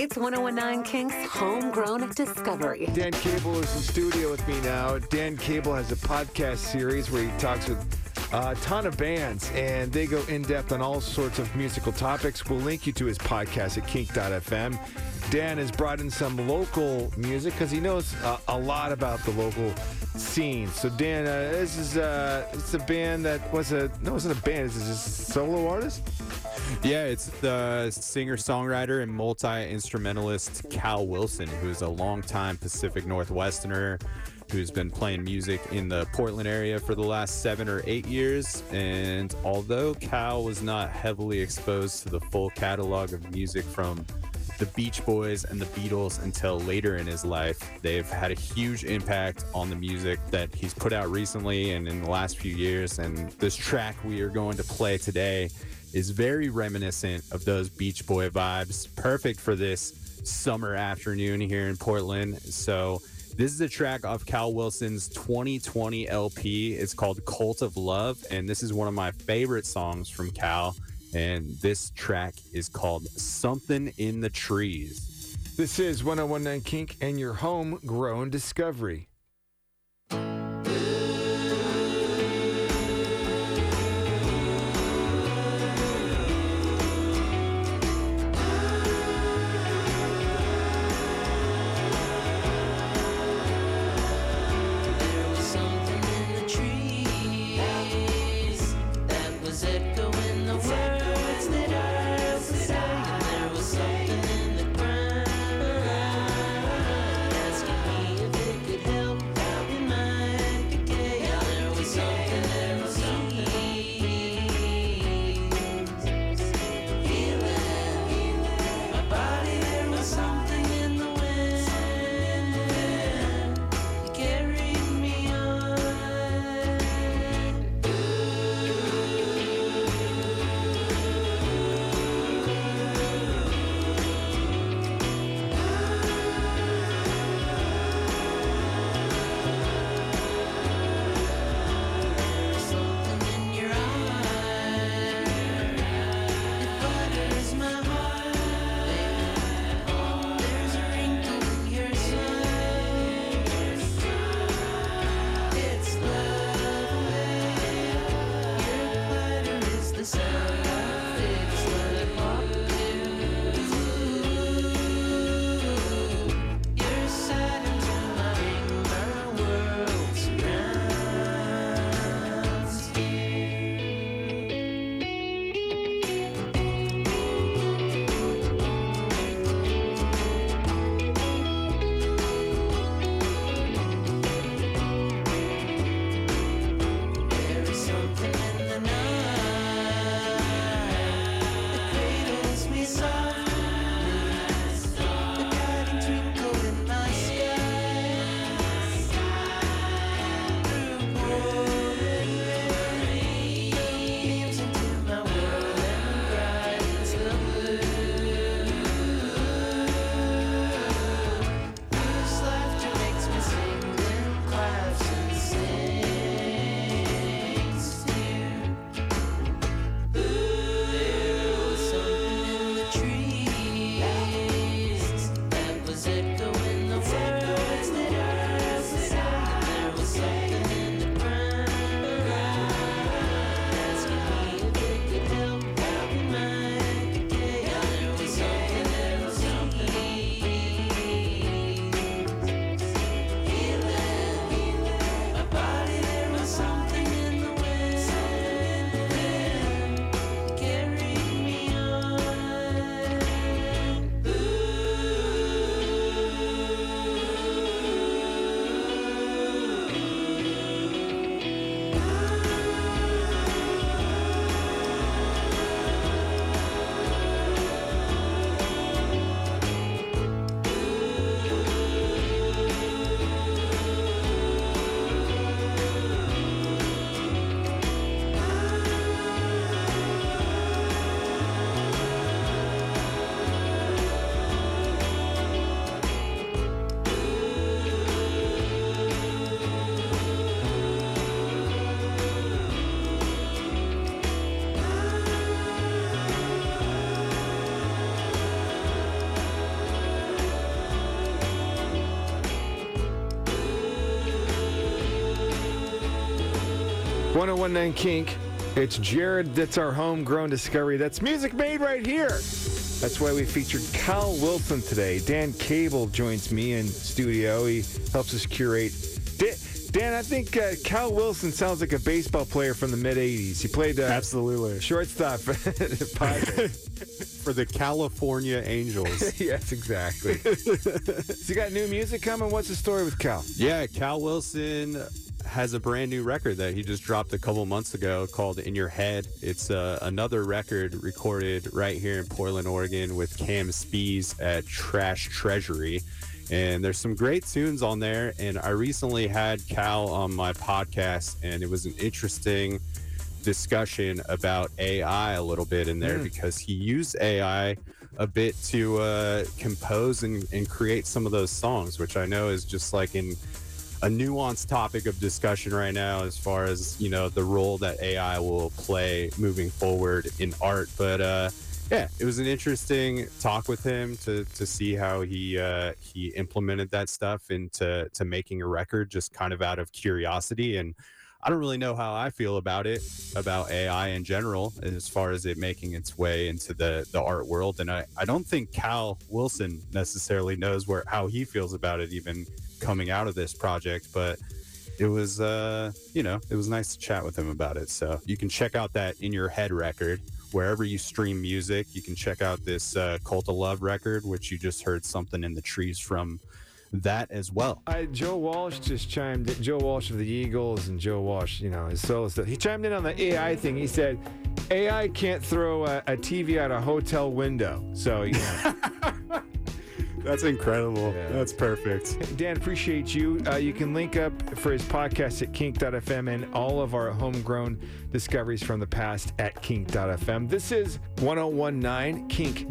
It's 1019 Kinks Homegrown Discovery. Dan Cable is in studio with me now. Dan Cable has a podcast series where he talks with a ton of bands and they go in depth on all sorts of musical topics. We'll link you to his podcast at kink.fm. Dan has brought in some local music because he knows uh, a lot about the local scene. So Dan, uh, this is uh, it's a band that was a no, it wasn't a band. This is a solo artist. Yeah, it's the singer songwriter and multi instrumentalist Cal Wilson, who's a longtime Pacific Northwesterner who's been playing music in the Portland area for the last seven or eight years. And although Cal was not heavily exposed to the full catalog of music from the Beach Boys and the Beatles until later in his life. They've had a huge impact on the music that he's put out recently and in the last few years. And this track we are going to play today is very reminiscent of those Beach Boy vibes, perfect for this summer afternoon here in Portland. So, this is a track off Cal Wilson's 2020 LP. It's called Cult of Love, and this is one of my favorite songs from Cal. And this track is called Something in the Trees. This is 1019 Kink and your homegrown discovery. 1019 Kink. It's Jared. That's our homegrown discovery. That's music made right here. That's why we featured Cal Wilson today. Dan Cable joins me in studio. He helps us curate. Dan, I think uh, Cal Wilson sounds like a baseball player from the mid 80s. He played uh, Absolutely. shortstop For the California Angels. yes, exactly. so you got new music coming? What's the story with Cal? yeah, Cal Wilson has a brand new record that he just dropped a couple months ago called In Your Head. It's uh, another record recorded right here in Portland, Oregon with Cam Spees at Trash Treasury. And there's some great tunes on there. And I recently had Cal on my podcast, and it was an interesting discussion about AI a little bit in there because he used AI a bit to uh, compose and, and create some of those songs, which I know is just like in a nuanced topic of discussion right now as far as you know the role that AI will play moving forward in art. But uh, yeah, it was an interesting talk with him to to see how he uh, he implemented that stuff into to making a record just kind of out of curiosity and. I don't really know how I feel about it, about AI in general, as far as it making its way into the, the art world. And I, I don't think Cal Wilson necessarily knows where how he feels about it even coming out of this project, but it was uh, you know, it was nice to chat with him about it. So you can check out that in your head record wherever you stream music. You can check out this uh, Cult of Love record, which you just heard something in the trees from that as well. I, Joe Walsh just chimed in. Joe Walsh of the Eagles and Joe Walsh, you know, his solo stuff. He chimed in on the AI thing. He said, AI can't throw a, a TV out a hotel window. So, you know, That's incredible. Yeah. That's perfect. Dan, appreciate you. Uh, you can link up for his podcast at kink.fm and all of our homegrown discoveries from the past at kink.fm. This is 1019 Kink